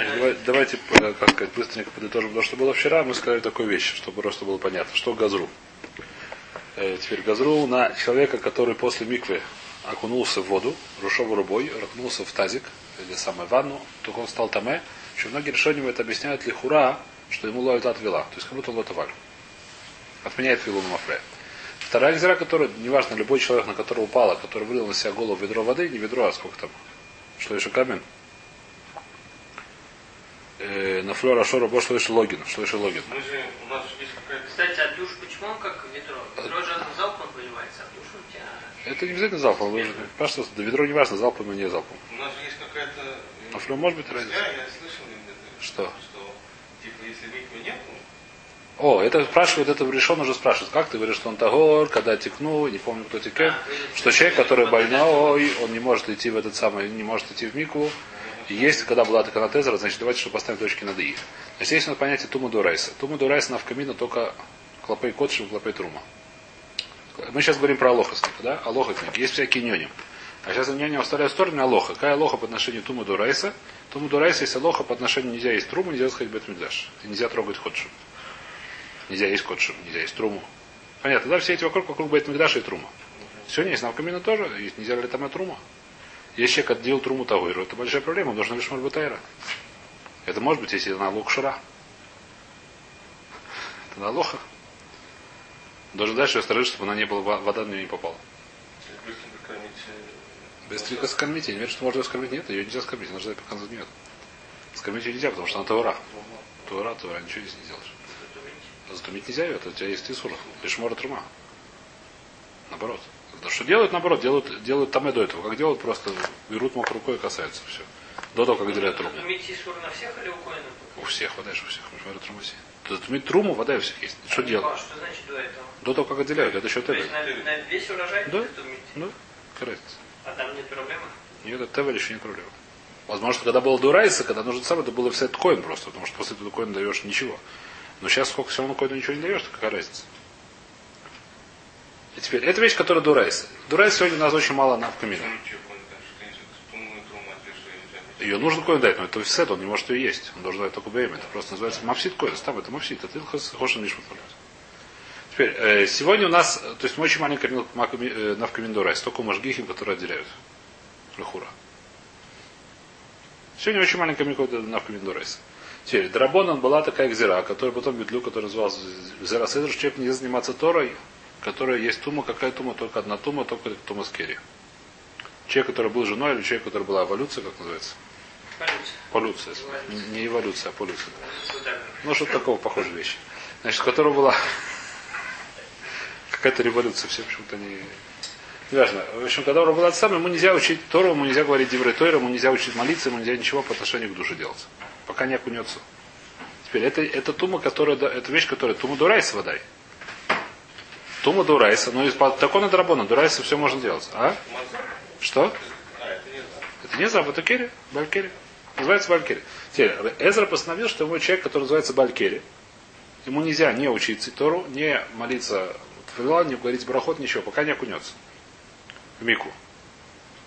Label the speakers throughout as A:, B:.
A: Значит, давай- давайте, э, как сказать, быстренько подытожим то, что было вчера. Мы сказали такую вещь, чтобы просто было понятно. Что газру? Э, теперь газру на человека, который после миквы окунулся в воду, рушовой рубой, окунулся в тазик, или самое ванну, только он стал таме. Еще многие решения это объясняют ли хура, что ему ловит от вила. То есть как будто он лотоваль. Отменяет вилу на мафре. Вторая гзира, которая, неважно, любой человек, на которого упала, который вылил на себя голову ведро воды, не ведро, а сколько там, что еще камень, э, на флора шора бо что еще логин, что еще логин.
B: Мы же, у нас есть какая-то...
C: Кстати, а душ почему он как ведро? Ведро же залпом выливается, а душ у тебя...
A: Это не обязательно залпом, вы же, просто до ведро не важно, залпом или не залпом.
B: У нас же есть какая-то...
A: На флор может быть
B: Я,
A: разница?
B: я слышал где-то,
A: Что?
B: что типа если миквы нету,
A: О, это спрашивают, это решен уже спрашивают. Как ты говоришь, что он тагор, когда текнул, не помню, кто текен, что человек, который больной, он не может идти в этот самый, не может идти в мику. Есть, когда была такая тезера, значит, давайте, чтобы поставим точки над и. Значит, есть у нас понятие тума дурайса. Тума дурайса на вкамина только клопей котши и клопей трума. Мы сейчас говорим про алохасник, да? Алохасник. Есть всякие нёни. А сейчас нёни оставляю в сторону алоха. Какая алоха по отношению тума дурайса? Тума дурайса есть алоха по отношению нельзя есть труму, нельзя сходить бетмидаш. Нельзя трогать ходшу. Нельзя есть котшим, нельзя есть труму. Понятно, да? Все эти вокруг, вокруг Бейт Мигдаша и трума. Сегодня есть навкамина тоже, есть нельзя ли там и трума. Если человек отделил труму Тагойру, это большая проблема, нужно лишь Марбутайра. Это может быть, если это на лук шара. Это на лоха. Должен дальше ее сторожить, чтобы она не была, вода на нее не попала.
B: быстренько кормить...
A: Быстренько скормить. Я не верю, что можно ее скормить. Нет, ее нельзя скормить, она ждать, пока она загниет. Скормить ее нельзя, потому что она таура. Таура, таура, ничего здесь не сделаешь. Затумить нельзя ее, это у тебя есть тисур. Лишь мора трума. Наоборот. Да что делают, наоборот, делают, делают там и до этого. Как делают, просто берут мокрой рукой и касаются. Все. До того, как отделяют труму.
C: На всех или у коина?
A: У всех, вода у всех. Же труму все. Затумить труму, вода у всех есть. Что делать?
C: Что значит до этого?
A: До того, как отделяют. Это еще
C: То есть
A: тебе.
C: на, на весь урожай
A: Да.
C: это?
A: Ну, коррект.
C: А там нет проблемы?
A: Нет, это Тевель еще не проблема. Возможно, когда было Дурайса, когда нужно самое, это было все коин просто, потому что после этого коина даешь ничего. Но сейчас сколько все равно коину ничего не даешь, то какая разница? И теперь, это вещь, которая Дурайса. Дурайса сегодня у нас очень мало на в камине. Ее нужно коин дать, но это сет, он не может ее есть. Он должен дать только бейм. Это просто называется мапсит коин. Там это мапсит, это хошен мишмат Теперь, э, сегодня у нас, то есть мы очень маленько э, навкамин Дурайс, только мажгихим, которые отделяют. Лехура. Сегодня очень маленькая микода навкамин Дурайс. Теперь, Драбонан была такая гзира, которая потом Бетлю, который назывался Гзира Седр, человек не заниматься Торой, которая есть тума, какая тума, только одна тума, только тума скери. Человек, который был женой, или человек, который была эволюция, как называется?
C: Полюция.
A: Полюция. Не эволюция, а полюция. Ну, что-то такого похожей вещи. Значит, у которого была какая-то революция, все почему-то не... Неважно. В общем, когда Рова была сам, ему нельзя учить Тору, ему нельзя говорить Диврей Тойра, ему нельзя учить молиться, ему нельзя ничего по отношению к душе делать. Пока не окунется. Теперь, это, это тума, которая, это вещь, которая тума дурайса водай. Тума дурайса, ну, из такого на драбона, дурайса все можно делать. А? Что?
B: Это не знаю.
A: Это Кери, Балькери. Называется Балькери. Теперь, Эзра постановил, что ему человек, который называется Балькери, ему нельзя не учить Тору, не молиться Тфила, не говорить брахот, ничего, пока не окунется. В Мику.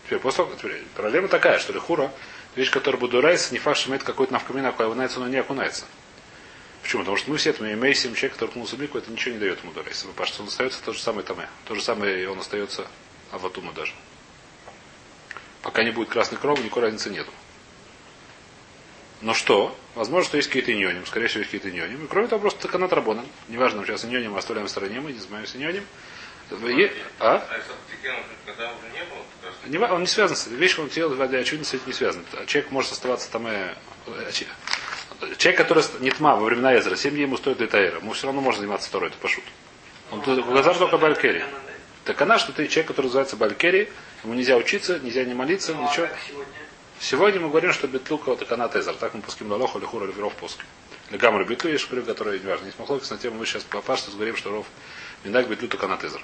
A: Теперь, после того, проблема такая, что Лехура, вещь, которая Будурайса, не факт, что имеет какой-то навкамин, окунается, но не окунается. Почему? Потому что мы все это, имеем человек, который окунулся в Мику, это ничего не дает ему Дурайса. Потому что он остается то же самое Таме. То же самое, и он остается Аватума даже. Пока не будет красной крови, никакой разницы нету. Но что? Возможно, что есть какие-то иньоним. Скорее всего, есть какие-то иньоним. И кроме того, просто канат рабона. Неважно, сейчас иньоним оставляем в стороне, мы не занимаемся иньоним. А?
B: А если
A: он не связан с вещь, он делает воды, очевидно, с этим не связан. А Человек может оставаться там э, Человек, который не тьма во времена Эзра, 7 дней ему стоит для Таэра. Ему все равно можно заниматься второй, это пошут. Он тут глаза только Балькери. Так она, что ты человек, который называется Балькери, ему нельзя учиться, нельзя не молиться,
C: Ну, а
A: ничего.
C: как сегодня?
A: Сегодня мы говорим, что Бетлука это канат Эзер. Так мы пуским на лоху, лихура, леверов пуским. Легамры Бетлу есть шприв, который не важно. Не смоглокис на тему, мы сейчас по пашту говорим, что ров Минак Бетлу то канат Эзер.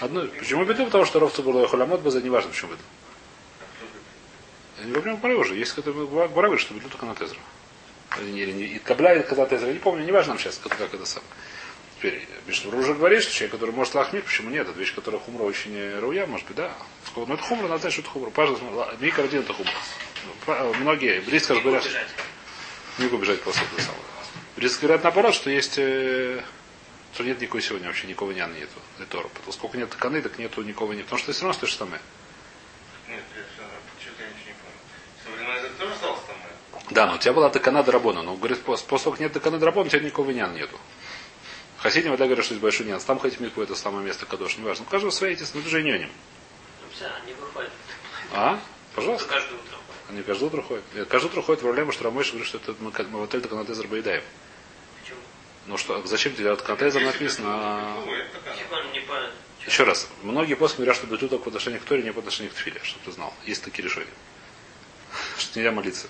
A: Одно, почему Бетлу? Потому что ров Цубурло Хуламот База, не важно, почему Бетлу. Я не помню, говорю уже. Есть который говорит, что Бетлу то канат Эзер. Или не И Кабля и канат Эзер. Не помню, не важно нам сейчас, как, это сам. Теперь, Бишнур уже говорит, что человек, который может лахмить, почему нет? Это вещь, которая хумра очень не руя, может быть, да. Ну, это хумра, надо знать, что это хумра. Пажа, Мика один это хумра. Про- Многие, близко говорят,
C: Убежать.
A: не убежать после этого самого. Близко говорят наоборот, что есть, э, что нет никакой сегодня вообще, никого нян нету. для Тора. Потому сколько нет каны, так нету никого нет. Потому что все равно стоишь самое.
B: Нет, я все, что-то я ничего не понял. Современный язык тоже остался там? э?
A: Да, но у тебя была такана драбона. Но говорит, после того, как нет такана драбона, у тебя никакого нян нету. Хасидим вода говорят, что есть большой нянс. Там хоть митку это самое место кадош, неважно. У каждого свои эти же.
C: Ну все, они выходят.
A: А? Пожалуйста.
C: каждое утро.
A: Они каждое утро ходят. Нет, Каждое утро ходят в проблему, что Рамойш говорит, что это мы как мы в отель Таканатезер Баидаем.
C: Почему?
A: Ну что, зачем тебе от Таканатезер
B: Если
A: написано?
B: ну.
A: Еще раз. Многие после говорят, что бету только по отношению к Торе, не по отношению к Тфиле, чтобы ты знал. Есть такие решения. Что нельзя молиться.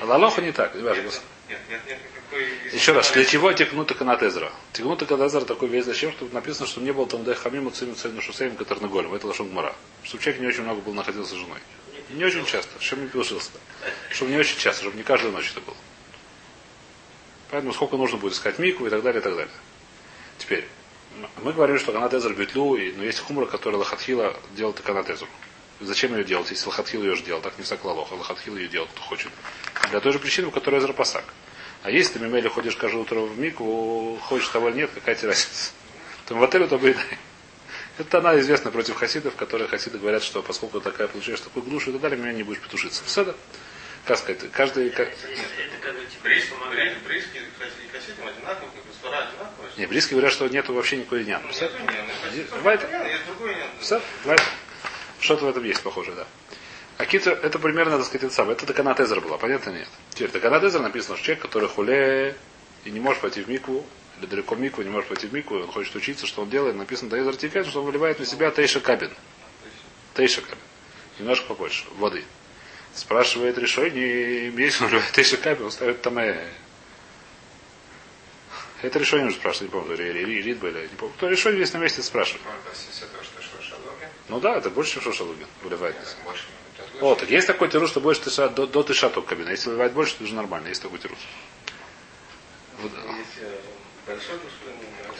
B: Ну,
A: А Лалоха не так.
B: Нет, нет, нет, нет никакой...
A: Еще раз, для чего текнут Канатезра? Текнут Канатезра такой весь зачем, чтобы написано, что не было там Хамиму Циму Цельну Шусейм, который на голем. Это Лашон Гмара. Чтобы человек не очень много был находился с женой. Не очень часто. Чтобы не пилошился. Чтобы не очень часто, чтобы не каждую ночь это было. Поэтому сколько нужно будет искать мику и так далее, и так далее. Теперь, мы говорим, что Канатезер бетлу, и, но есть хумра, который Лахатхила делает Канатезру. Зачем ее делать, если Лахатхил ее же делал? Так не всяк лалоха. Лахатхил ее делал, кто хочет. Для той же причины, по которой Эзра Пасак. А если ты мимели ходишь каждое утро в мику, хочешь того или нет, какая тебе разница? То в отеле то бы Это она известна против хасидов, которые хасиды говорят, что поскольку такая получаешь такую душу и так далее, меня не будешь петушиться. Все это, как сказать, каждый... как-
C: не
A: близкие говорят, что нету вообще никакой нян. Все?
B: нян.
A: Все? Бывает. Что-то в этом есть похоже, да. А китра, это примерно, так сказать, это самое. Это Таканат Эзра была, понятно нет? Теперь Таканат Эзра написано, что человек, который хуле и не может пойти в микву, или далеко в микву, не может пойти в микву, он хочет учиться, что он делает, написано Таэзра Тикет, что он выливает на себя Тейша Кабин. Тейша Кабин. Немножко побольше воды. Спрашивает решение, если он выливает Тейша Кабин, он ставит там э, это решение уже спрашивает, не помню, Ридба, или не помню. Кто решение здесь на месте спрашивает. Ну да, это больше, чем Шошалугин выливает. О, так есть такой тирус, что больше тыша, до, до тыша только кабина. Если выливает больше, то уже нормально. Есть такой тирус. Вот,
B: э,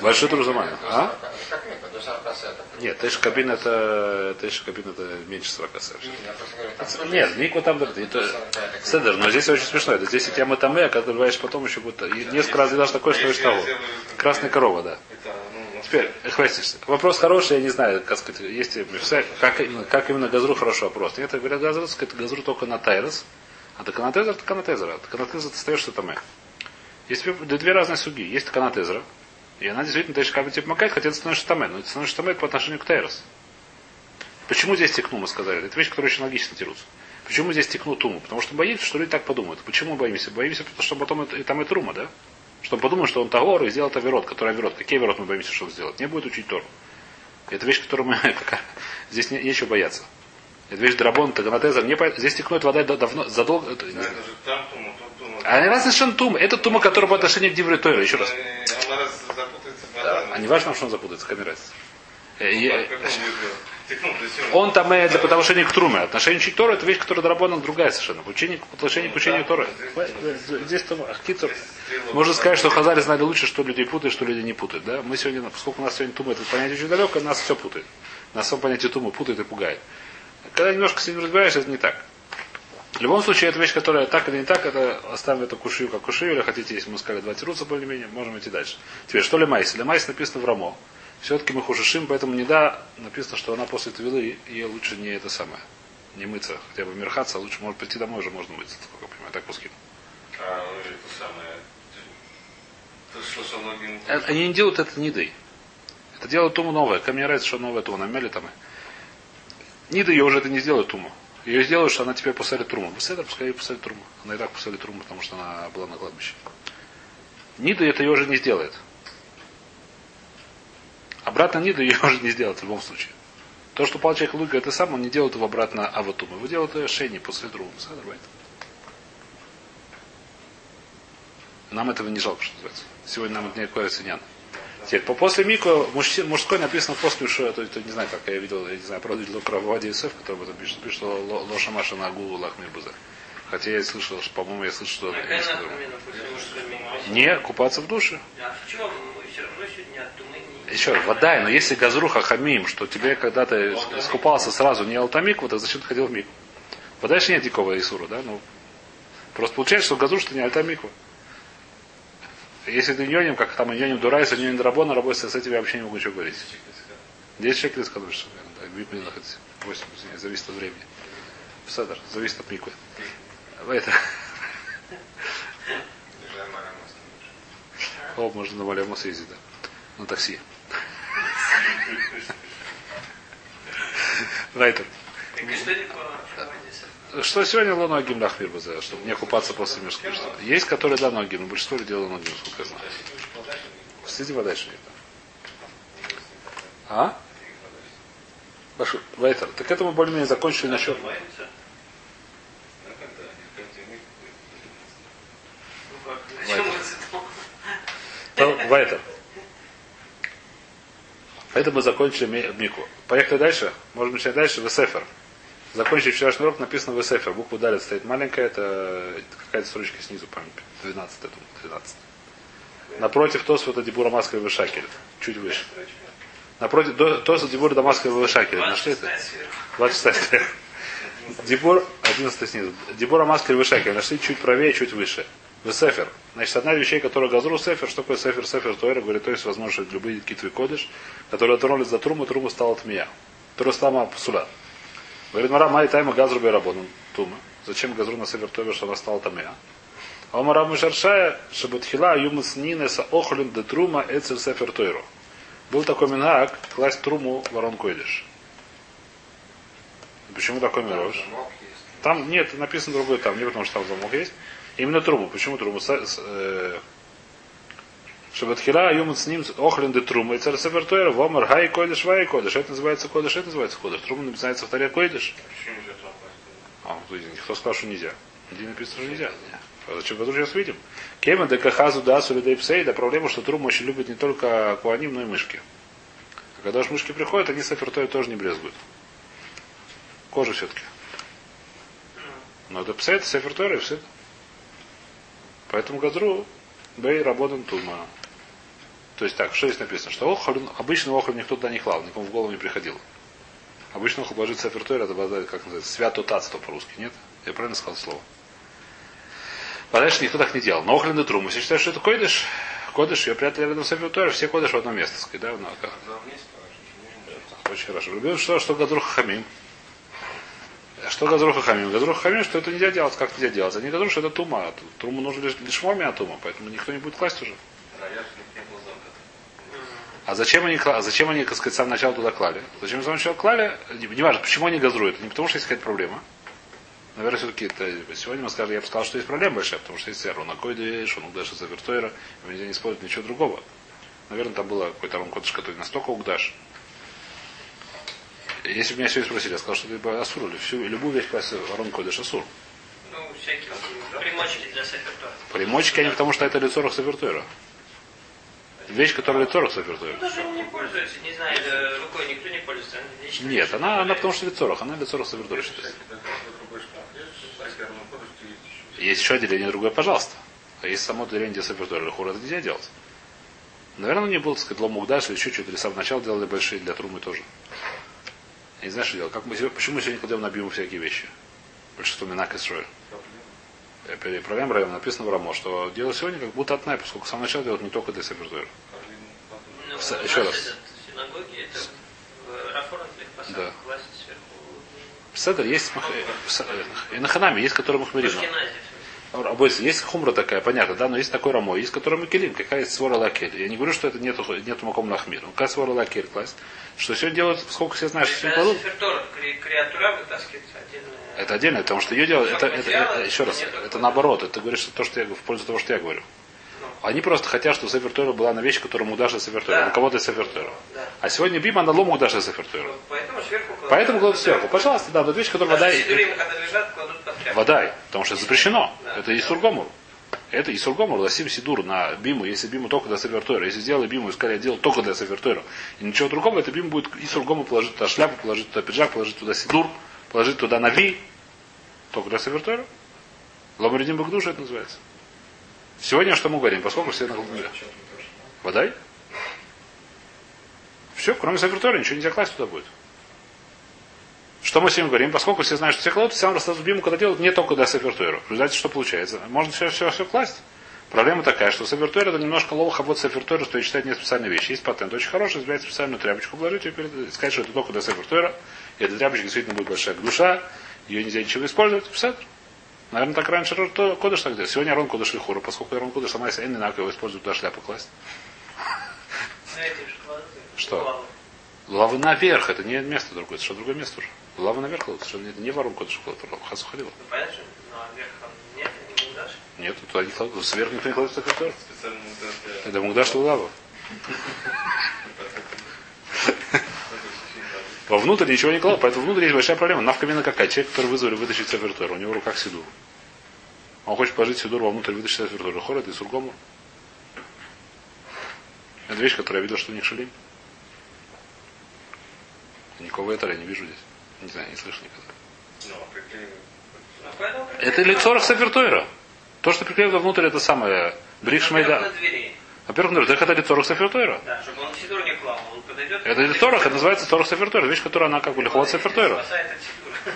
B: большой
A: тирус нормально. А?
D: Как микро, до 40 сетов.
A: Нет, тыш кабин это, кабин это меньше 40 сетов.
D: Я просто говорю, там тоже
A: Нет, Мику там это, это седер, но здесь очень смешно. Это здесь у тебя матаме, а когда выливаешь потом еще будет. И несколько раз даже такое, что того. Красная корова, да.
B: Это,
A: Теперь, хватишься. Вопрос хороший, я не знаю, как сказать, есть как именно, как именно газру хороший вопрос. Нет, говорят, газру, сказать, газру только на тайрос, а до канатезера, это канатезера. От канатезера ты остаешься там. Есть две разные суги. Есть канатезера, и она действительно тайш как бы типа макает, хотя ты становишься таме, но ты становишься таме по отношению к тайрос. Почему здесь текну, мы сказали? Это вещь, которая очень логично тирутся. Почему здесь текну туму? Потому что боится, что люди так подумают. Почему боимся? Боимся, потому что потом это, и там и трума, да? Чтобы подумать, что он Тагор и сделал Аверот, который Аверот. Какие Аверот мы боимся, что он сделает? Не будет учить Тору. Это вещь, которую мы... пока- Здесь не, нечего бояться. Это вещь Драбон, Таганатезер. Не по- Здесь текнет вода да- давно, задолго... это-
B: да, это же там тума, тут тума.
A: А не раз совершенно тума. Это тума, которая по отношению к Дивре. Еще раз. А не важно, что он запутается. Э,
B: Как он
A: там э, для по отношению к Труме. Отношение к Тору это вещь, которая Драбона другая совершенно. Учение, по отношению к учению Торы. Здесь там Ахкицур. Можно сказать, что Хазали знали лучше, что людей путают, что люди не путают. Да? Мы сегодня, поскольку у нас сегодня тума, это понятие очень далеко, нас все путает. Нас все понятие тумы путает и пугает. Когда немножко с этим разбираешься, это не так. В любом случае, это вещь, которая так или не так, это оставим это кушию как кушию, или хотите, если мы сказали два тируца более-менее, можем идти дальше. Теперь, что ли майс? Для майс написано в Рамо. Все-таки мы хушишим, поэтому не да, написано, что она после твилы, ей лучше не это самое, не мыться, хотя бы мерхаться, а лучше может прийти домой уже можно мыться, сколько я понимаю, так пускай.
B: А, ну, это самое. Ты слышал многим...
A: Э, Они не делают это нидой. Это делают туму новое. Ко мне нравится, что новое тума. Намели там. Нида ее уже это не сделают туму. Ее сделают, что она теперь посадит труму. Беседа, пускай ее посадит труму. Она и так посадит труму, потому что она была на кладбище. Нида это ее уже не сделает. Обратно Нида ее уже не сделает в любом случае. То, что пал человек луга, это сам, он не делает его обратно аватумы. Вы делаете шейни после бывает. Нам этого не жалко, что называется. Сегодня нам это не кладется нян. Теперь, по после Мико, мужской написано после что это, это не знаю, как я видел, я не знаю, правда, видел про Вади Юсеф, который об этом пишет, пишет, что Ло- Лоша Маша на Агулу Лахмир Буза. Хотя я слышал, что, по-моему, я слышал, что? Не купаться в душе.
C: А
A: Еще вода, но если газруха хамим, что тебе когда-то искупался сразу не алтамик, вот, зачем ты ходил в мик? Подальше нет никакого Исура, да? Ну, просто получается, что газу, что не альтамиква. Если ты ньоним, как там ньоним дурайса, ньоним драбона, работает, с этим я вообще не могу ничего говорить. 10 шекелей сказали, что да, находится. 8, извиняюсь, зависит от времени. Седер, зависит от миквы. Это. О, можно на Малямус ездить, да. На такси. Вайтер.
C: Что?
A: Что сегодня луна гимнах мир базара, чтобы не купаться после мешка. Есть, которые да ноги, но большинство людей ноги, насколько я знаю. Следи подальше. А? Вашу, Вайтер, так это мы более-менее закончили насчет. Вайтер. Это мы закончили ми- Мику. Поехали дальше. Можем начать дальше. Весефер. Закончили вчерашний урок, написано Весефер. Буква Далит стоит маленькая, это какая-то строчка снизу, по-моему, 12, я думаю, 13. Напротив Тос это Дебура Маска Вышакель. Чуть выше. Напротив до- Тос Дебура Дамаска Вышакель. Нашли это? 26 стрих. Дебур, 11 снизу. Дебура Маскель Вышакель. Нашли чуть правее, чуть выше. Весефер. Значит, одна из вещей, которая газру сефер, что такое сефер, сефер Тойра, говорит, то есть, возможно, любые китвы кодыш, которые тронулись за труму, трума стала тмия. Трума стала псула. Говорит, Мара, май тайма газру бейрабону тума. Зачем газру на север Тойра, что она стала тмия? А Мара Мушаршая, шабатхила, юмус нинеса охлин де трума эцель сефер Тойру. Был такой мингак, класть труму ворон койдыш. Почему такой мирош? Там нет, написано другое там, не потому что там замок есть. Именно труму. Почему? С- с- э, юмут с ним охлин де труму. И царь севертойра, вомар хай койдыш, вай койдыш. Это называется койдыш, это называется койдыш. Трума называется в таре койдыш.
B: Класть?
A: А, видите, кто сказал, что нельзя? Где написано, что нельзя? А зачем? Потому что сейчас видим. Кема де кахазу да сулидей псейда. Проблема, что труму очень любят не только куаним, но и мышки. А когда уж мышки приходят, они сефертойра тоже не брезгуют. Кожа все-таки. Но это псейд, сефертойра и все. Поэтому газру бей работан тума. То есть так, что здесь написано? Что охолин, обычно охолин никто туда не клал, никому в голову не приходил. Обычно охолин ложится сефертойра, это обладает, как называется, свято татство по-русски, нет? Я правильно сказал слово? Подальше никто так не делал. Но охлин и труму. Если считаешь, что это койдыш, кодыш, ее прятали рядом с сефертойра, все кодыш в одно место, сказать, да, в ногах. Очень хорошо. Любил что, что Газрух Хамим. Что Газруха Хамим? Газруха Хамим, что это нельзя делать, как нельзя делать. А не Газрух, что это тума. А Труму нужно лишь, лишь моми от поэтому никто не будет класть уже. А зачем они, а зачем они, так сказать, с самого начала туда клали? Зачем с самого начала клали? Не, важно, почему они газруют. Не потому, что есть какая-то проблема. Наверное, все-таки это, сегодня мы скажем, я бы сказал, что есть проблема большая, потому что есть Рона Койдеш, он Угдаш из Авертойра, его нельзя не использовать ничего другого. Наверное, там было какой-то Рон Кодыш, который настолько Угдаш. Если бы меня сегодня спросили, я сказал, что это Асур или всю, любую вещь класть Рон Кодыш Асур.
C: Ну, всякие примочки для сефертора.
A: Примочки они, потому что это лицо Савертойра. Вещь, которая лицо Савертойра.
C: Ну, даже не пользуется, не знаю, э, рукой никто не пользуется. она
A: Нет, она, она потому что лицорах, она лицорах Савертойра считается.
B: Есть, еще.
A: Отделение другое, пожалуйста. А есть само отделение, где Савертойра, хура это нельзя делать. Наверное, не было, так сказать, ломугдаш или еще что-то, или с самого начала делали большие для трумы тоже. Я не знаю, что делать. Как мы, сегодня- почему мы сегодня кладем на биму всякие вещи? Большинство минак и. Я переправляем район, написано в Рамо, что делать сегодня как будто отнай, поскольку с самого начала делать не только для Савертойра. С-
C: у
A: еще раз.
C: это Рафорантных
A: Да. Седер есть мах- э, э, и на ханаме есть, которые махмерим.
C: Ашкенази.
A: Обойся, есть хумра такая, понятно, да, но есть такой рамо, есть который макелим, какая есть свора лакель. Я не говорю, что это нету, нету маком лахмир. Ну, какая свора лакель класть? Что сегодня делают, сколько все знаешь, что
C: Когда
A: кладут? Это отдельно, потому что ее делают, это, это, это- еще раз, это наоборот, это говоришь, что то, что я в пользу того, что я говорю. Они просто хотят, чтобы Сефертойра была на вещь, которая мудаши Сефертойра,
C: Да.
A: у кого-то Сефертойра.
C: Да.
A: А сегодня бима на лому мудаши Сефертойра.
C: Вот Поэтому сверху кладут.
A: Поэтому кладут сверху. Пожалуйста, да, вот вещь, которая вода... И-
C: лежат, кладут под.
A: Вода, потому что запрещено.
C: Да.
A: Это Исургомур. Это Исургомур, ласим сидур на биму, если биму только для Савертойра. Если сделали биму, искали, я делал только для Савертойра. И ничего другого, это биму будет Исургому положить туда шляпу, положить туда пиджак, положить туда сидур, положить туда нави. Только для Савертойра. Ламаридим Багдуша это называется. Сегодня что мы говорим? Поскольку все на мира. Водай? Все, кроме Савертойра, ничего нельзя класть туда будет. Что мы сегодня говорим? Поскольку все знают, что все кладут, сам Растазубиму, когда делают, не только до. В результате что получается? Можно все, все, все класть. Проблема такая, что сефертуэр это немножко лоха вот сефертуэр, что читать не специальная вещь. Есть патент очень хороший, взять специальную тряпочку, перед, и сказать, что это только до сефертуэра. И эта тряпочка действительно будет большая душа, ее нельзя ничего использовать. Писать. Наверное, так раньше Кодыш так делал. Сегодня Рон Кодыш Лихура, поскольку Рон Кодыш сама если Эннинак его использует туда шляпу класть. Что?
C: Лавы.
A: Лавы наверх, это не место другое, это что другое место уже. Лава наверх кладут, совершенно это не ворон Кодыш кладут, Хасу ходила.
C: Ну, понятно, что а вверх там нет, не.
A: Нет, туда не кладут, сверху никто не кладет сефертуэр.
B: Специально мудрец для...
A: Это Мугдаш лава. Вовнутрь ничего не кладут, поэтому внутрь есть большая проблема. Навкамина какая? Человек, который вызвали вытащить сефертуэр, у него в руках сидур. Он хочет положить сидур вовнутрь вытащить сефертуэр. Хорет и сургому. Это вещь, которую я видел, что у них шалим. Никого этого я не вижу здесь. Не знаю, не слышу никогда.
B: Приклеивают.
A: Это лицо сефертуэра. То, что приклеено внутрь, это самое Брик
C: двери.
A: Во-первых, ну, так это лицо сефертуэра.
C: Да, чтобы он сидур не клал. Он подойдет.
A: Это не торах, это называется торах сефертуэра. Вещь, которая она как бы лихова
C: сидура.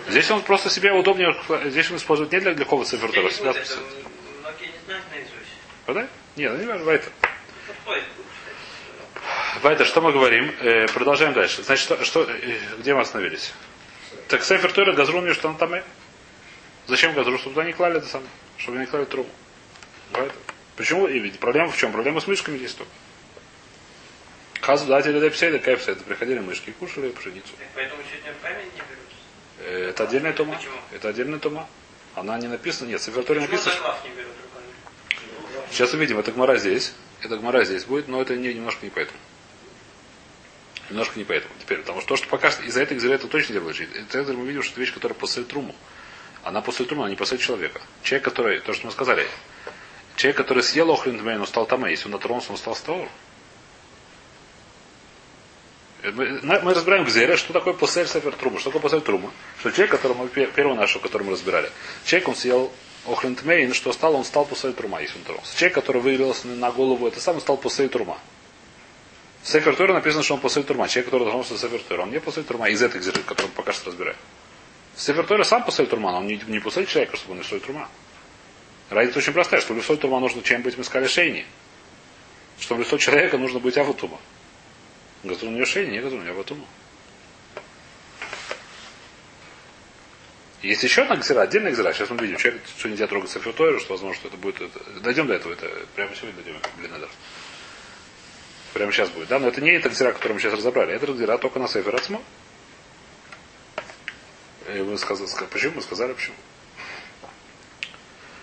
A: Здесь он просто себе удобнее, здесь он использует не для лихова
C: не
A: себя спасает.
C: многие не знают наизусть.
A: Подай? Нет, не Вайтер.
C: Подходит, будут читать.
A: Вайтер, что мы говорим? Э, продолжаем дальше. Значит, что, что, э, где мы остановились? Так сефертуэра газрун между там там. Зачем газру? Чтобы туда не клали это самое. Чтобы не клали трубу. Вайтер. Почему? И ведь проблема в чем? Проблема с мышками здесь только. Хазу дать или депсейда, кайпсейда. Приходили мышки кушали пшеницу.
C: Поэтому сегодня камень не берут.
A: Э, Это отдельная тума.
C: Почему?
A: Это отдельная тума. Она не написана. Нет,
C: Почему
A: написано.
C: не берут?
A: Сейчас увидим, это гмора здесь. Это гмора здесь будет, но это не, немножко не поэтому. Немножко не поэтому. Теперь, потому что то, что пока что из-за этой из это точно делает жить. Это мы видим, что это вещь, которая посылает труму. Она посылает труму, она не посылает человека. Человек, который, то, что мы сказали, человек, который съел охрен он стал там, если он натронулся, он стал стаур. На- мы разбираем где, что такое посель сефер трума. Что такое посель трума? Что человек, которого мы, пе- первого нашего, который мы разбирали, человек, он съел охрен тмейн, что стал, он стал посель трума, если он тронулся. Человек, который выигрался на голову, это сам стал посель трума. В Сефер Тора написано, что он посель турма. Человек, который тронулся в Сефер Тора, он не посель турма из этой гзиры, которую мы пока что разбираем. Сефер Тора сам посель турма, он не, не человека, чтобы он не турма. Разница очень простая, что в лицо турма нужно чем быть мы сказали шейни. Что лицо человека нужно быть аватума. Газрун не шейни, не газрун, не аватума. Есть еще одна гзира, отдельная гзира. Сейчас мы видим, человек, что нельзя трогать Сефер Тора, что возможно, что это будет... Это... Дойдем до этого, это прямо сегодня дойдем, блин, это. Прямо сейчас будет. Да, но это не эта гзира, которую мы сейчас разобрали. Это гзира только на ска- почему? Мы сказали, почему.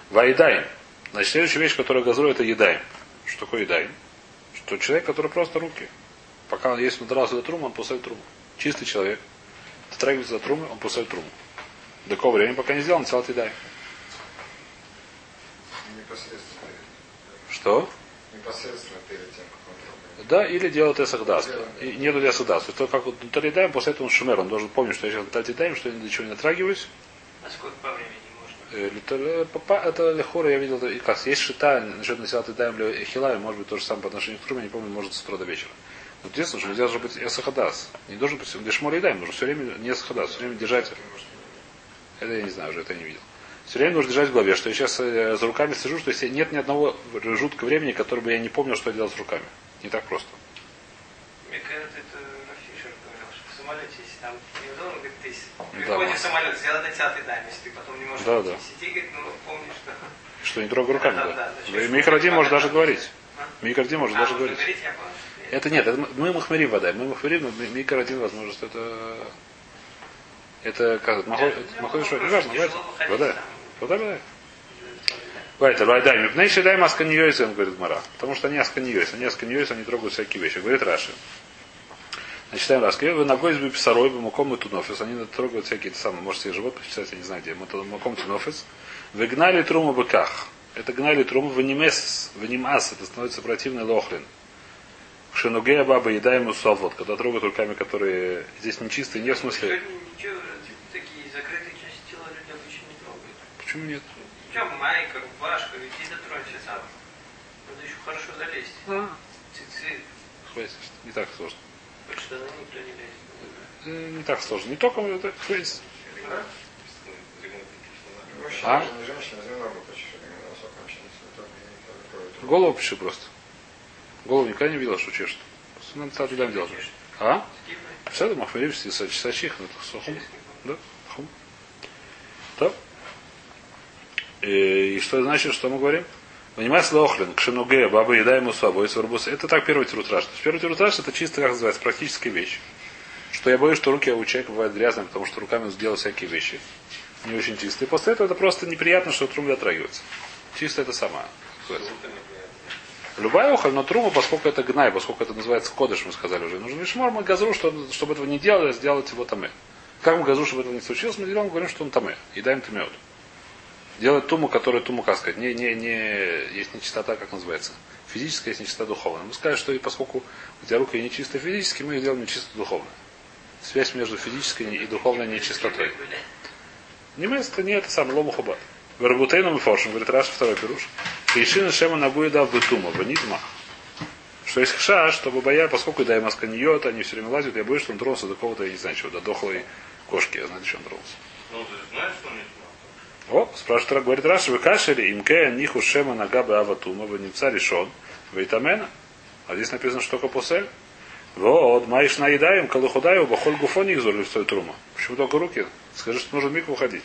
A: Ваедаем. Значит, следующая вещь, которая газру, это едаем. Что такое едаем? Что человек, который просто руки. Пока он есть надрался до трумы, он пускает труму. Чистый человек. Дотрагивается до трумы, он пускает труму. До какого времени, пока не сделал, он целый едаем.
D: Непосредственно,
A: Что?
D: непосредственно перед тем, как он трогает.
A: Да, или делает эсахдас. И нету эсахдас. То как вот Талидаем, после этого он шумер. Он должен помнить, что я сейчас Талидаем, что я ни до чего не натрагиваюсь.
C: А сколько по времени можно?
A: Э, литал- папа- Это лехора, я видел, и как. Есть шита, насчет насила Талидаем для Хилави, может быть, то же самое по отношению к Труме, я не помню, может, с утра до вечера. Но единственное, что нельзя должен быть эсахдас. Не должен быть, для шмора едаем, нужно все время не эсахдас, все время держать. Это я не знаю уже, это я не видел. Все время нужно держать в голове, что я сейчас э, за руками сижу, что нет ни одного жуткого времени, которое бы я не помнил, что я делал с руками. Не так просто.
C: Мне кажется, это Рафишер говорил, что в самолете, если там неудобно, говорит, ты
A: Да, может.
C: самолет, десятый дайм, если ты потом не можешь
A: Да, да.
C: сиди, говорит, ну помни, что...
A: Что не трогай руками,
C: Да,
A: да.
C: да,
A: да.
C: да.
A: И Микродин может даже говорить.
C: А?
A: Микродин может
C: А,
A: даже говорить.
C: говорить,
A: Это нет, это мы- махмерим вода. Мы махмерим, но микродин, возможно, что это... Это как
C: ну,
A: что?
C: просто
A: Неважно, вода. Вода. Вода, вода. Вайтер, вайдай, мипней шедай масканьёйс, он говорит Мара. Потому что они асканьёйс, они асканьёйс, они трогают всякие вещи. Говорит Раши. Значит, читаем раз. Вы ногой с писарой, маком и тунофис. Они трогают всякие самые, можете себе живот почитать, я не знаю где. Маком тунофис. Вы гнали труму быках. Это гнали труму ванимес, ванимас. Это становится противный лохлин. Шинугея баба едаем вот, когда трогают руками, которые здесь нечистые, не в смысле.
C: Сегодня ничего, такие закрытые части тела люди обычно не трогают.
A: Почему нет?
C: Ничего, майка, рубашка, иди дотронься сам. Надо еще хорошо залезть.
A: Хватит, не так сложно.
C: Не лезет.
A: Э, Не так сложно. Не только это.
D: Мужчина,
A: А?
D: не-
A: Голову пиши просто. Голову никогда не видел, что чешет. Надо так туда делать. А? Все это махмерим сачих, но это сухум. Да? Хум. Так. И, и что это значит, что мы говорим? Понимаете, лохлин, кшенуге, баба еда ему свобой, сварбус. Это так первый тирутраж. То есть Первый тирутраж это чисто, как называется, практическая вещь. Что я боюсь, что руки у человека бывают грязные, потому что руками он сделал всякие вещи. Не очень чистые. После этого это просто неприятно, что трума дотрагивается. Чисто это называется. Любая охоль, но трума, поскольку это гнай, поскольку это называется кодыш, мы сказали уже, нужно мишмар, мы газру, чтобы, чтобы этого не делали, а сделать его таме. Как мы газру, чтобы этого не случилось, мы делаем, говорим, что он таме. И даем тамеот. Делать туму, которая туму, сказать, не, не, не, есть нечистота, как называется. Физическая есть нечистота духовная. Мы сказали, что и поскольку у тебя руки не чисто физически, мы их делаем нечисто духовно. Связь между физической и духовной нечистотой. Не место, не это самое, лому хабат. Вербутейном и форшем, говорит Раш, второй пируш. Кейшина шема нагуя дав бетума, ванитма. Что есть хша, чтобы боя, поскольку дай маска ньет, они все время лазят, я боюсь, что он тронулся до кого-то, я не знаю чего, до дохлой кошки, я знаю, что он тронулся.
B: Ну, ты знаешь, что он не
A: О, спрашивает, говорит Раша, вы кашели, имке ниху шема нагабы аватума, вы немца решен, вейтамена. А здесь написано, что только посель. Вот, маиш наедаем, калухудаю, бахоль гуфони их зорли в трума. Почему только руки? Скажи, что нужно в микву ходить.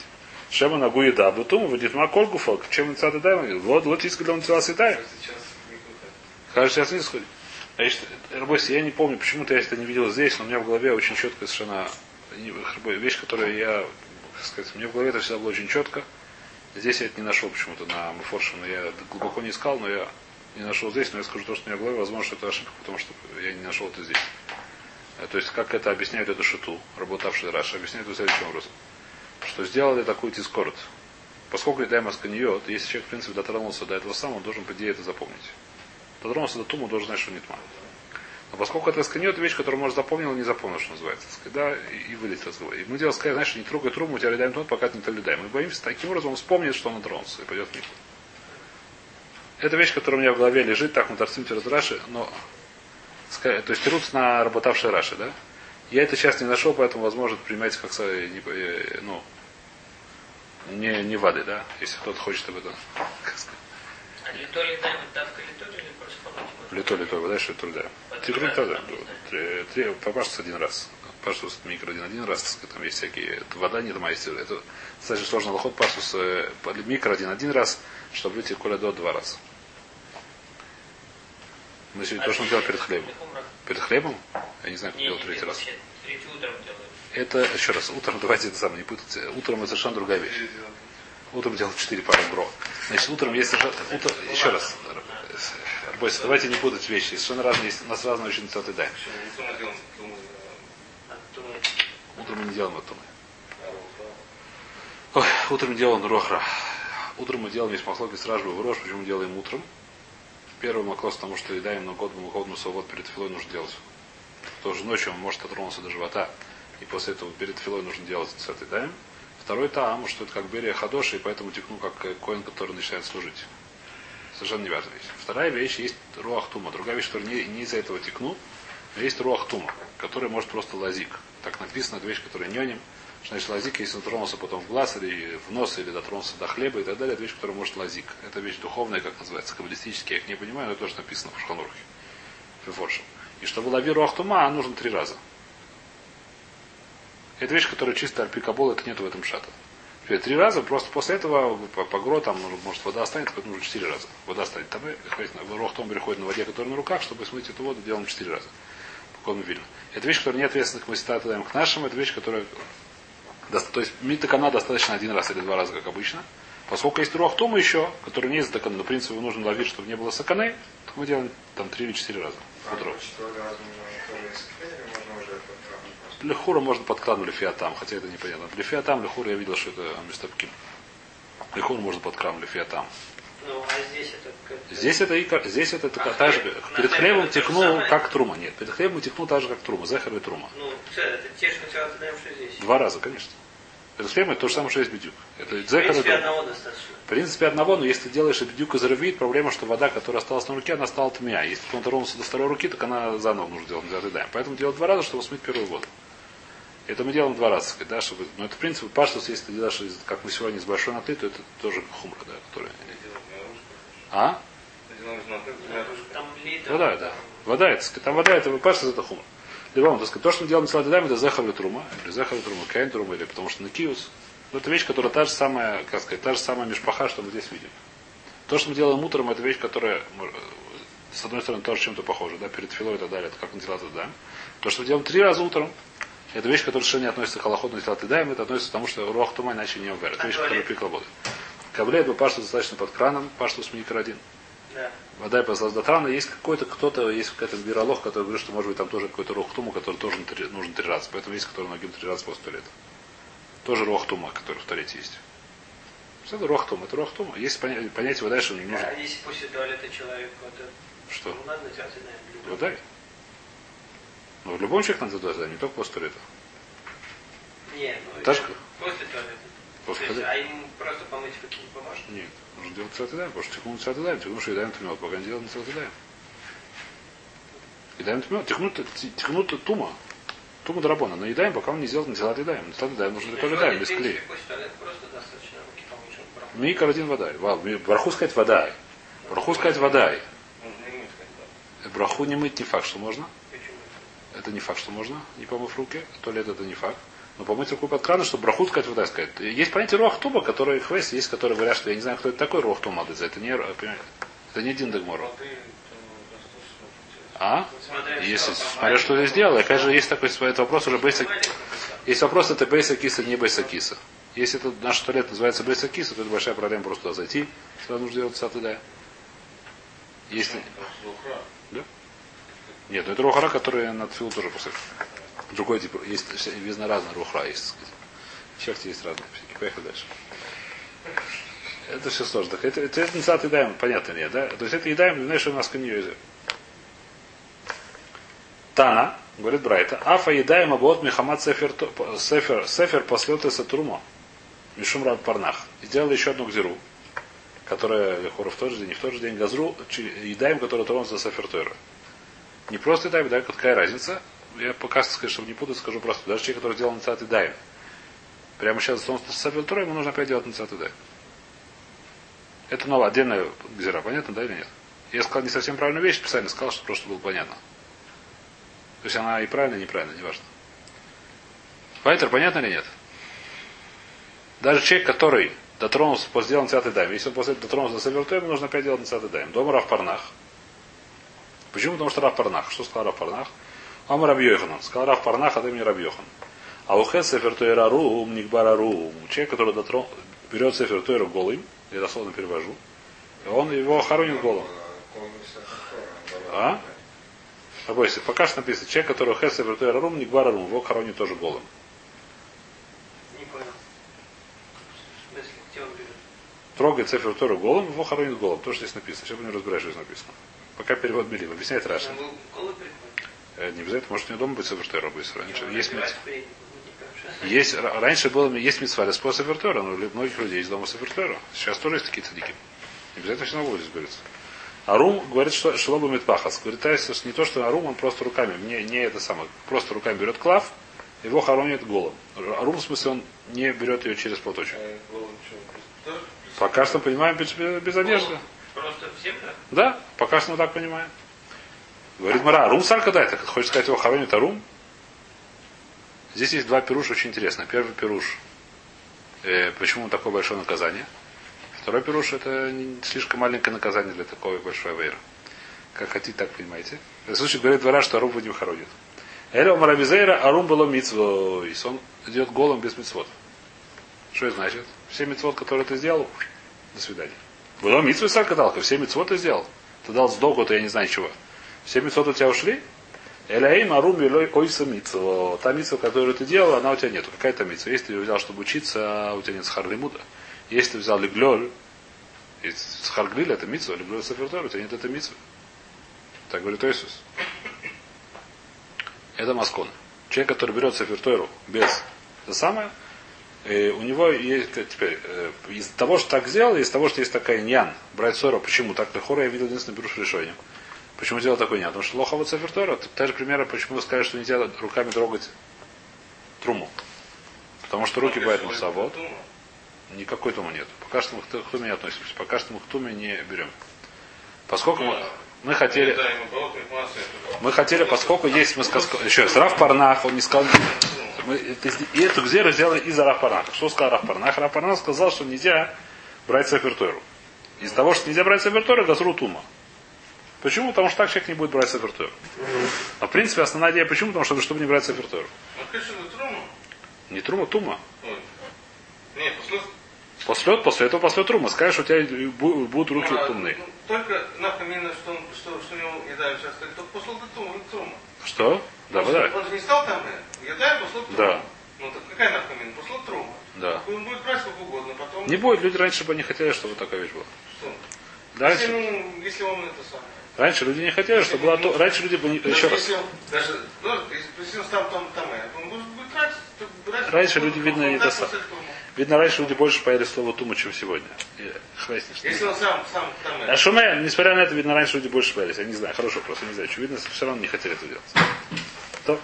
A: Шема нагу еда, бутума, выйдет ма коль гуфо, чем он цады даем? Вот, вот есть, когда он цела святая. Кажется, сейчас не сходит. Я, считаю, Рабойся, я не помню, почему-то я это не видел здесь, но у меня в голове очень четко совершенно Рабой, вещь, которую я, как сказать, мне в голове это всегда было очень четко. Здесь я это не нашел почему-то на Мефорше, но я глубоко не искал, но я не нашел здесь, но я скажу то, что у меня в голове, возможно, что это ошибка, потому что я не нашел это здесь. Э, То есть, как это объясняют эту шиту, работавший Раша, объясняют это следующим образом. Что сделали такую тискорот. Поскольку еда масканьет, если человек, в принципе, дотронулся до этого самого, он должен, по идее, это запомнить. Дотронулся до туму, должен знать, что не тьма. Но поскольку это сканет, вещь, которую, может, запомнил, не запомнил, что называется. Сказать, Да, и, и вылетел головы. И мы дело сказать, знаешь, не трогай труму, у тебя ледаем тот, пока ты не то ледаем. Мы боимся, таким образом он вспомнит, что он дотронулся и пойдет в. Это вещь, которая у меня в голове лежит, так мы торцим через Раши, но то есть рут на работавшей Раши, да? Я это сейчас не нашел, поэтому, возможно, принимайте как по- э, ну, не, не вады, да, если кто-то хочет об этом, сказать.
C: А лито ли давка лито или просто помочь?
A: Лито, лито, вы знаешь, лито, да. Тигру лито, да. Три- три- Попашется один раз. Пашус микро один, один раз, так сказать, там есть всякие, вода не дома есть. Это достаточно сложный лоход, пасус э, микро один, один раз, чтобы выйти коля до два раза. Мы сегодня то, что он делал перед хлебом. Перед хлебом? Я не знаю, как делал третий раз.
C: третий утром.
A: Это, еще раз, утром давайте это самое не путать. Утром это совершенно другая вещь. Утром делать 4 пары бро. Значит, утром есть совершенно- утро- еще раз. Бойся, давайте не путать вещи. Совершенно разные, есть- у нас разные очень цветы дай.
B: Утром мы
A: мы не делаем это. Ой, утром делаем рохра. Утром мы делаем весь махлоки с ражбой в рожь. Почему мы делаем утром? Первый маклос, потому что едаем на год, мы год вот перед филой нужно делать. Тоже ночью он может дотронуться до живота. И после этого перед филой нужно делать цветы даем. Второй таам, что это как берия хадоши, и поэтому текну как коин, который начинает служить. Совершенно неважная вещь. Вторая вещь есть руах тума. Другая вещь, которая не, не из-за этого текну, но есть руах тума, которая может просто лазик. Так написано, вещь, которая нёним. Что значит лазик, если он тронулся потом в глаз или в нос, или дотронулся до хлеба и так далее, это вещь, которая может лазик. Это вещь духовная, как называется, каббалистическая, я их не понимаю, но это тоже написано в Шханурхе. Фифоршем. И чтобы лови руах тума, нужно три раза. Это вещь, которая чисто альпикабол, это нету в этом шата. Теперь Три раза, просто после этого по, по гро, там, может, вода останется, поэтому нужно четыре раза. Вода станет там, рохтом переходит на воде, которая на руках, чтобы смыть эту воду, делаем четыре раза. По кону вильно. Это вещь, которая не ответственна к мастерату даем к нашим, это вещь, которая то есть митакана достаточно один раз или два раза, как обычно. Поскольку есть рохтума еще, который не из дакана, но в принципе его нужно ловить, чтобы не было саканы, то мы делаем там три или четыре раза.
D: А
A: Лехура можно подкладывать лефиатам, хотя это непонятно. Лефиатам, лехура я видел, что это местопким. Лехур можно подкрам лефиатам.
C: Ну, а здесь это как
A: Здесь это, и здесь это такая- та же, перед хлебом текну как трума. Нет, перед хлебом текну так же, как трума. Захар и трума.
C: Ну, это те, что тебя что здесь.
A: Два раза, конечно. Перед хлебом это то же самое, что есть бедюк. Это
C: В
A: захар и
C: принципе,
A: трума.
C: одного достаточно.
A: В принципе, одного, но если ты делаешь бедюк из рвит, проблема, что вода, которая осталась на руке, она стала тмя. Если он тронулся до второй руки, так она заново нужно делать, отъедаем. Поэтому делать два раза, чтобы смыть первую воду. Это мы делаем два раза, сказать, да, чтобы. Но это в принципе паштус, если ты делаешь, как мы сегодня с большой на ты, то это тоже хумра, да, которая. А? Вода, да. Вода, это, сказать, там вода, это паштус, это хумра. Любому, так сказать, то, что мы делаем с лададами, это захар трума, или захар трума, каин трума, или потому что накиус. Ну, это вещь, которая та же самая, как сказать, та же самая мешпаха, что мы здесь видим. То, что мы делаем утром, это вещь, которая, с одной стороны, тоже чем-то похожа, да, перед филой и так далее, это как мы делаем да. То, что мы делаем три раза утром, это вещь, которая совершенно не относится к аллахоту и даем, это относится к тому, что руах тума иначе не умер. Это вещь, которая приклабода. Каблей бы пашту достаточно под краном, пашту с один.
C: Да.
A: Вода и послал Датрана, есть какой-то кто-то, есть какой-то биролог, который говорит, что может быть там тоже какой-то рухтума, который тоже три- нужен три раза. Поэтому есть, который ногим три раза после туалета. Тоже рухтума, который в туалете есть. Что это рухтума? Это рухтума. Есть понятие, понятие вода, что не нужно.
C: А если после туалета человек вот
A: Что?
C: ну блюдо.
A: Вода. Но в любом человеке надо вода, не только после туалета.
C: Не, ну это после туалета.
A: После туалета.
C: а ему просто помыть руки не поможет?
A: Нет. Нужно делать цвет даем, потому что тихнут цвет даем, тихнут что едаем тмет, пока не делаем цвет даем. Едаем тмет, тихнут, тихнут тума. Тума драбона. Но едаем, пока он не сделает на едаем. На едаем нужно только едаем, без клея.
C: После туалета просто достаточно руки помыть, чтобы браху.
A: Ми один вода. Браху сказать вода. Браху сказать вода. Браху не мыть не факт, что можно. Это не факт, что можно, не помыв руки. Туалет это не факт. Но помыть руку под краном, чтобы браху сказать вода сказать. Есть понятие руахтуба, которые хвест, есть, которые говорят, что я не знаю, кто это такой руахтуба. Это не, это не диндагмору. А?
C: Смотря
A: Если, смотря что ты сделал, опять же, есть такой этот вопрос уже бейсак. Есть вопрос, это бейса киса, не бейса киса. Если это наш туалет называется бейса киса, то это большая проблема просто туда зайти. Сюда нужно делать сад да. Если... Да? Нет, ну это рухара, который на тфилу тоже после. Другой тип, есть везна разная рухра, есть, так сказать. Шахте есть разные. всякие. Поехали дальше. Это все сложно. Так это, это, это не едаем, понятно нет, да? То есть это едаем, знаешь, у нас коньюзе. Тана, говорит Брайта, Афа едаем абот Мехамад Сефер, сефер, сефер послет Сатрума. Мишум Раб Парнах. И сделали еще одну гзиру, которая Лехора в тот же день, не в тот же день газру, едаем, который за Сефер Тойра. Не просто едаем, да, какая разница. Я пока чтобы не путать, скажу просто. Даже человек, который делал нацат едаем. Прямо сейчас он с Сефер Тойра, ему нужно опять делать нацат едаем. Это новая отдельная гзира, понятно, да или нет? Я сказал не совсем правильную вещь, специально сказал, чтобы просто было понятно. То есть она и правильная, и неправильная, неважно. Вайтер, понятно или нет? Даже человек, который дотронулся после сделан цятый дайм, если он после дотронулся до Савертой, ему нужно опять делать на цятый дайм. Дома Рав Парнах. Почему? Потому что Рав Парнах. Что сказал Рав Парнах? Ам Раб Йоханан. Сказал Рав Парнах, а ты мне Раб Йохан. А у Хес Сефер Рарум, Никбара Рум. Человек, который дотрон... берет Сефер Тойру голым, я дословно перевожу, он его хоронит голым. А? Обойся, пока что написано, человек, который Хес Сефер Рарум, Никбара Рум, его хоронит тоже голым. Трогает Сефер Тору голым, его хоронит голым. То, что здесь написано. Сейчас будем разбирать, что здесь написано. Пока перевод Белим. Объясняет Раша. Э, Не обязательно, может, у него дома быть Сефер Тора будет раньше.
C: Он
A: Есть,
C: кажется.
A: есть, ра- раньше было, есть митцва по Сефер Тора, но у многих людей есть дома Сефер Тора. Сейчас тоже есть такие цадики. Не обязательно все равно здесь говорится. Арум говорит, что Шелоба Митпахас. Говорит, что не то, что Арум, он просто руками, не, не это самое, просто руками берет клав, его хоронит голым. Арум, в смысле, он не берет ее через платочек. Пока что понимаем без- без одежды.
C: Просто всем так?
A: Да, пока что мы так понимаем. Говорит Мара, Арум сарка да, это хочешь сказать, его хоронит Арум? Здесь есть два пируша очень интересно. Первый пируш, э, почему такое большое наказание. Второй пируш это не- слишком маленькое наказание для такого большой вейра. Как хотите, так понимаете. В случае говорит двора, что Арум в ним хоронит. Эля Марабизейра Арум было митцво. И он идет голым без митцвот. Что это значит? Все митцвот, которые ты сделал, до свидания. Было митцвы саркадалка, все митцвот ты сделал. Ты дал сдогу, то я не знаю чего. Все митцвот у тебя ушли? Эляим арум илой ойса митцво. Та митцва, которую ты делал, она у тебя нету. Какая то митцва? Если ты взял, чтобы учиться, а у тебя нет схарлимуда. Если ты взял леглёль, схарглиль это митцва, леглёль сафертор, у тебя нет этой митцвы. Так говорит Иисус. Это маскон. Человек, который берет сафертойру без это самое, э, у него есть э, теперь э, из того, что так сделал, из того, что есть такая ньян, брать ссору, почему так Лехора я видел единственное беру решением. Почему сделал такой ньян? Потому что лоха вот сафертойра, та же примера, почему вы сказали, что нельзя руками трогать Труму. Потому что руки поэтому
B: Если
A: савод.
B: тума,
A: Никакой тума нет. Пока что мы к туме не относимся. Пока что мы к туме не берем. Поскольку мы, мы хотели... Мы хотели, поскольку есть, мы сказали, еще раз, Раф Парнах, он не сказал, мы, это- и эту гзеру сделали из-за Раф Парнаха. Что сказал Раф Парнах? Раф Парнах сказал, что нельзя брать сапертойру. Из-за того, что нельзя брать сапертойру, газру тума. Почему? Потому что так человек не будет брать сапертойру. А в принципе основная идея почему? Потому что чтобы не брать
B: трума.
A: Не трума, тума.
B: Ой. Не, после...
A: После, после этого после трума. Скажешь, у тебя бу- будут руки
B: Ну, а,
A: тумные.
B: ну, Только напоминаю, что, он, что, что у него еда сейчас только после тума, трума.
A: Что? Да, да.
B: он же не стал там, э, еда после трума.
A: Да.
B: Ну, так какая напомина? После трума.
A: Да.
B: Он будет брать сколько угодно, потом...
A: Не будет, люди раньше бы не хотели, чтобы такая вещь была.
B: Что?
A: Раньше,
B: Если, ну, если он это самое.
A: раньше люди не хотели, чтобы была то... Раньше люди бы не... Еще раз.
B: даже, ну, если, он там, там, там, э, он будет тратить, брать...
A: Раньше люди, видно, не достаточно. Видно, раньше люди больше поели слово тума, чем сегодня. Что-
B: Если он сам, сам там... э,
A: А шуме, несмотря на это, видно, раньше люди больше боялись. Я не знаю, хороший вопрос, я не знаю. Очевидно, все равно не хотели это делать. То.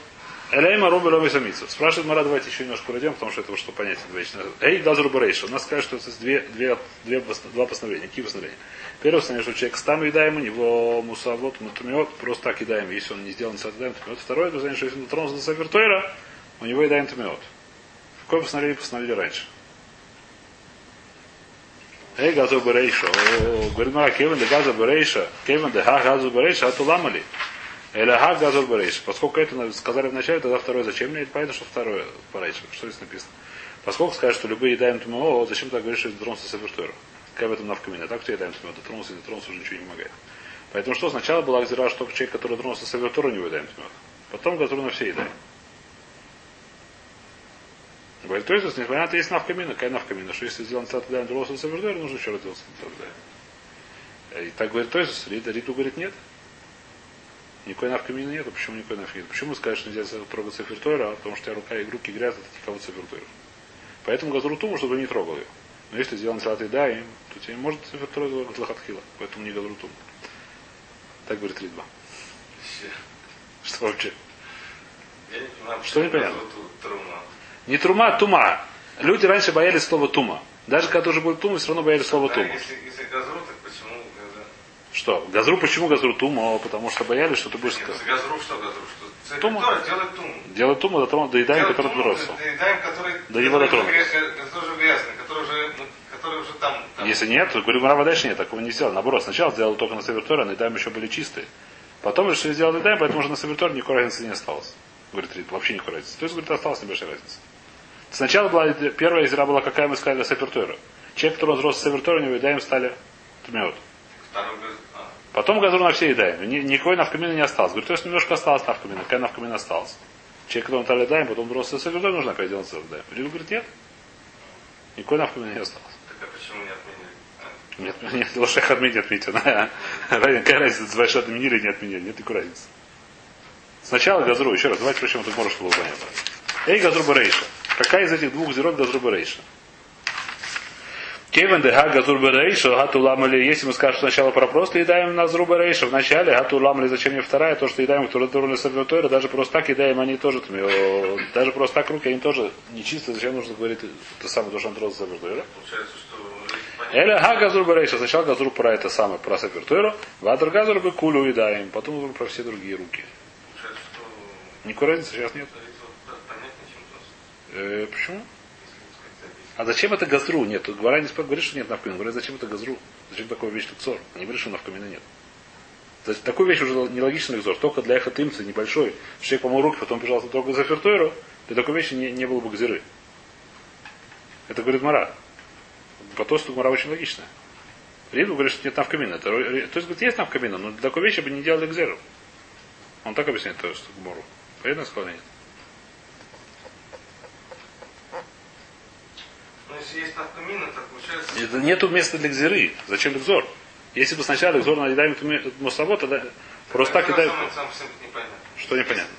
A: Элейма Руби Лови Самицу. Спрашивает Мара, давайте еще немножко пройдем, потому что это что понятие двоичное. Эй, Газру Барейша. У нас скажет, что это две, две, две, два постановления. Какие постановления? Первое постановление, что человек стам едаем, у него мусавод, мутумиот, просто так едаем, если он не сделан с едаем тумиот. Второе постановление, что если он тронулся до савертойра, у него едаем тумиот. Какое постановление постановили раньше? Эй, газу берейша. О, Говорит Мара, кевен де газу берейша. Кевен де ха газу берейша, а то ламали. Или ха газу берейша. Поскольку это сказали в начале, тогда второе зачем мне? Понятно, что второе порейша. Что здесь написано? Поскольку скажут, что любые едаем ТМО, зачем так говоришь, что дотронулся с Сабертойра? Какая в этом навкамина? Так кто едаем ТМО? Дотронулся, не дотронулся, уже ничего не помогает. Поэтому что? Сначала была гзира, что человек, который дотронулся с у него едаем ТМО. Потом газру на все едаем. Говорит, то есть, это, есть навкамина. Какая навкамина? Что если сделан цат даем дотронулся с Сабертойра, нужно еще раз делать даем. И так говорит, то есть, Рита, Риту говорит, нет. Никакой навкамины нет. Почему никакой навкамины? Почему скажешь, что нельзя трогать Сефертойра? Потому что у тебя рука и руки грязные, это кого Сефертойра. Поэтому газру туму, чтобы не трогал ее. Но если сделан салат и да, им, то тебе может Сефертойра лохатхила. Поэтому не газру туму. Так говорит Ридба. Что вообще?
B: Я не понимаю,
A: Что непонятно?
B: трума.
A: Не трума, а тума. Люди раньше боялись слова тума. Даже когда уже был тума, все равно боялись слова
B: Да,
A: тума.
B: если, если газру, так почему газру?
A: Что? Газру почему газру тума? Потому что боялись, что ты будешь сказать.
B: газру что газру? Что?
A: Тума.
B: Тума. делает туму.
A: Делать туму до доедаем,
B: Делает
A: который
B: туму,
A: бросил.
B: Доедаем, который...
A: До него дотронулся.
B: грязный, Который уже грязный, который уже, ну, который уже там. там.
A: Если нет, то говорю, Мара дальше нет, такого не сделал. Наоборот, сначала сделал только на Саверторе, а на Идаем еще были чистые. Потом решили сделать Идаем, поэтому уже на Саверторе никакой разницы не осталось. Говорит, Рит, вообще никакой разницы. То есть, говорит, осталась небольшая разница. Сначала была, первая изра была, какая мы сказали, Савертора. Человек, который взрос с Савертора, у него Идаем стали тмеот.
B: Второй.
A: Потом газру на все Идаем. Ни- Никакой навкамина не осталось. Говорит, то есть немножко осталось навкамина. Какая навкамина осталась? Человек, который стали Идаем, потом взрос с Савертора, нужно опять делать Савертора. Рит говорит, нет. Никакой навкамина не осталось.
B: Так а почему не отменили? А,
A: Нет, нет, лошах отменить отметил. Какая разница, большой отменили или не отменили? Нет никакой разницы. Сначала газру, еще раз, давайте прочтем эту чтобы было понятно. Эй, газру барейша. Какая из этих двух зерот газру барейша? Кевен дега газур барейша, гату ламали. Если мы скажем сначала про просто едаем на зру барейша, в начале гату ламали, зачем мне вторая, то, что едаем, которые дурны сабвертойра, даже просто так едаем, они тоже, даже просто так руки, они тоже нечистые, зачем нужно говорить то самое, то, что он трос?
B: Получается, что...
A: Эля га газур барейша. Сначала газур про это самое, про сапертойру, вадр газур бы кулю едаем, потом газур про все другие руки. Никакой разницы сейчас нет. Э, почему?
B: Если не сказать запись.
A: А зачем это газру? Нет, Гвара не говорит, что нет навкамина. Говорит, зачем это газру? Зачем такая вещь ликцор? Они говорят, что навкамина нет. То есть такую вещь уже нелогичный ликцор. Только для эхотымца небольшой. что Человек помыл руки, потом пожалуйста, только за фертойру. Для такой вещи не, не было бы гзиры. Это говорит Мара. По то, что Мара очень логичная. Рибу говорит, что нет навкамина. Это, то есть, говорит, есть навкамина, но для такой вещи бы не делали гзиру. Он так объясняет, то, что Гмору. Понятно сказал или нет?
B: Ну, если есть получается...
A: Это нету места для гзиры. Зачем ликзор? Если бы сначала ликзор наедаем мусаво, тогда просто так
B: всем непонятно.
A: Что непонятно?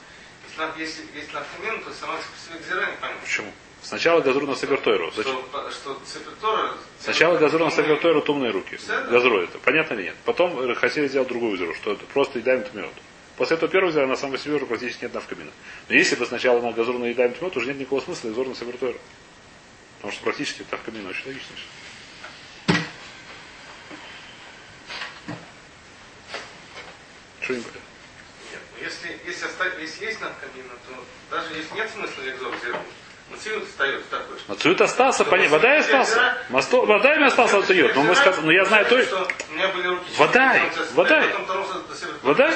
B: Если, есть навкамина, то сама по себе гзира непонятно.
A: Почему? Сначала газру на сабертойру. Зачем?
B: Что, что цепитора...
A: Сначала газру на сабертойру тумные руки. Газру это. Понятно или нет? Потом хотели сделать другую газру, что это просто едаем тмет. после этого первого гзира на самом себе уже практически нет навкамина. Но если бы сначала на газур наедаем то уже нет никакого смысла экзор на севертойра. Потому что практически навкамина очень логично. Что понятно?
B: Нет, ну если, если, оставить, если есть навкамина, то даже если нет смысла зернуть, но цвет остается такой,
A: цвет остался, понятно. Вода и остался. Мосто, вода и остался ее. Но мы сказали, но я знаю то,
B: что у меня были руки
A: Вода, вода. Вода?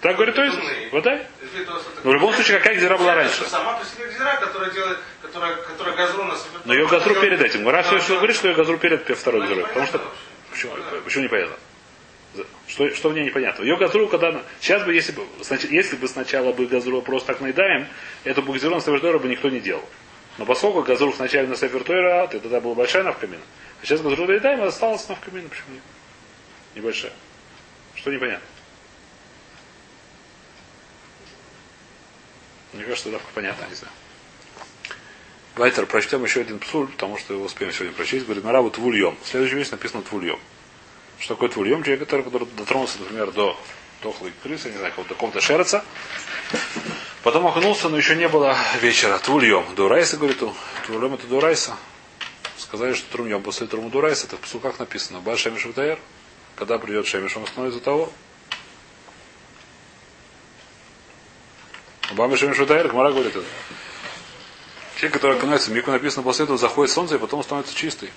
A: Так говорит, то есть, вода.
B: То,
A: Но в любом случае, какая гзира была раньше?
B: Сама по себе гзира, которая делает, которая, которая газру на себе.
A: Но ее газру перед этим. Гора все что говорит, что ее газру перед второй газрой. Потому что Почему,
B: вообще.
A: почему непонятно? Что, что в ней непонятно? Ее газру, когда она... Сейчас бы, если бы, снач- если бы сначала бы газру просто так наедаем, эту на Севертойра бы никто не делал. Но поскольку газру сначала на Севертойра, то тогда была большая навкамина. А сейчас газру наедаем, а осталась навкамина. Почему нет? Небольшая. Что непонятно? Мне кажется, давка понятно, не знаю. Вайтер, прочтем еще один псуль, потому что его успеем сегодня прочесть. Говорит, Мараву твульем. В следующем месте написано твульем. Что такое твульем? Человек, который, который дотронулся, например, до дохлой крысы, не знаю, до какого-то шерца. Потом окунулся, но еще не было вечера. Твульем. Дурайса, говорит. Твульем это Дурайса. Сказали, что трумьем после труму Дурайса. Это в псулках написано. Баш Шемиш Витаер. Когда придет Шемиш, он остановится того. Баба Шемиш Витаер, Гмара говорит это. Человек, который окунается мику, написано, после этого заходит солнце, и потом становится чистый.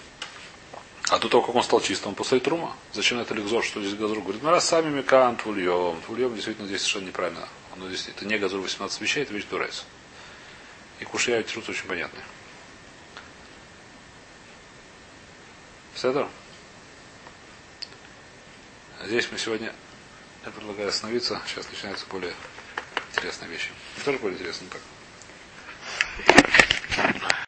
A: А до того, как он стал чистым, он после трума. Зачем это ликзор, что здесь газур? Говорит, ну раз сами микан, твульем. Твульем действительно здесь совершенно неправильно. Оно здесь, это не газур 18 вещей, это вещь дурайс. И кушая труд очень понятный. Седор? Здесь мы сегодня, я предлагаю остановиться. Сейчас начинаются более интересные вещи. Тоже более интересно так.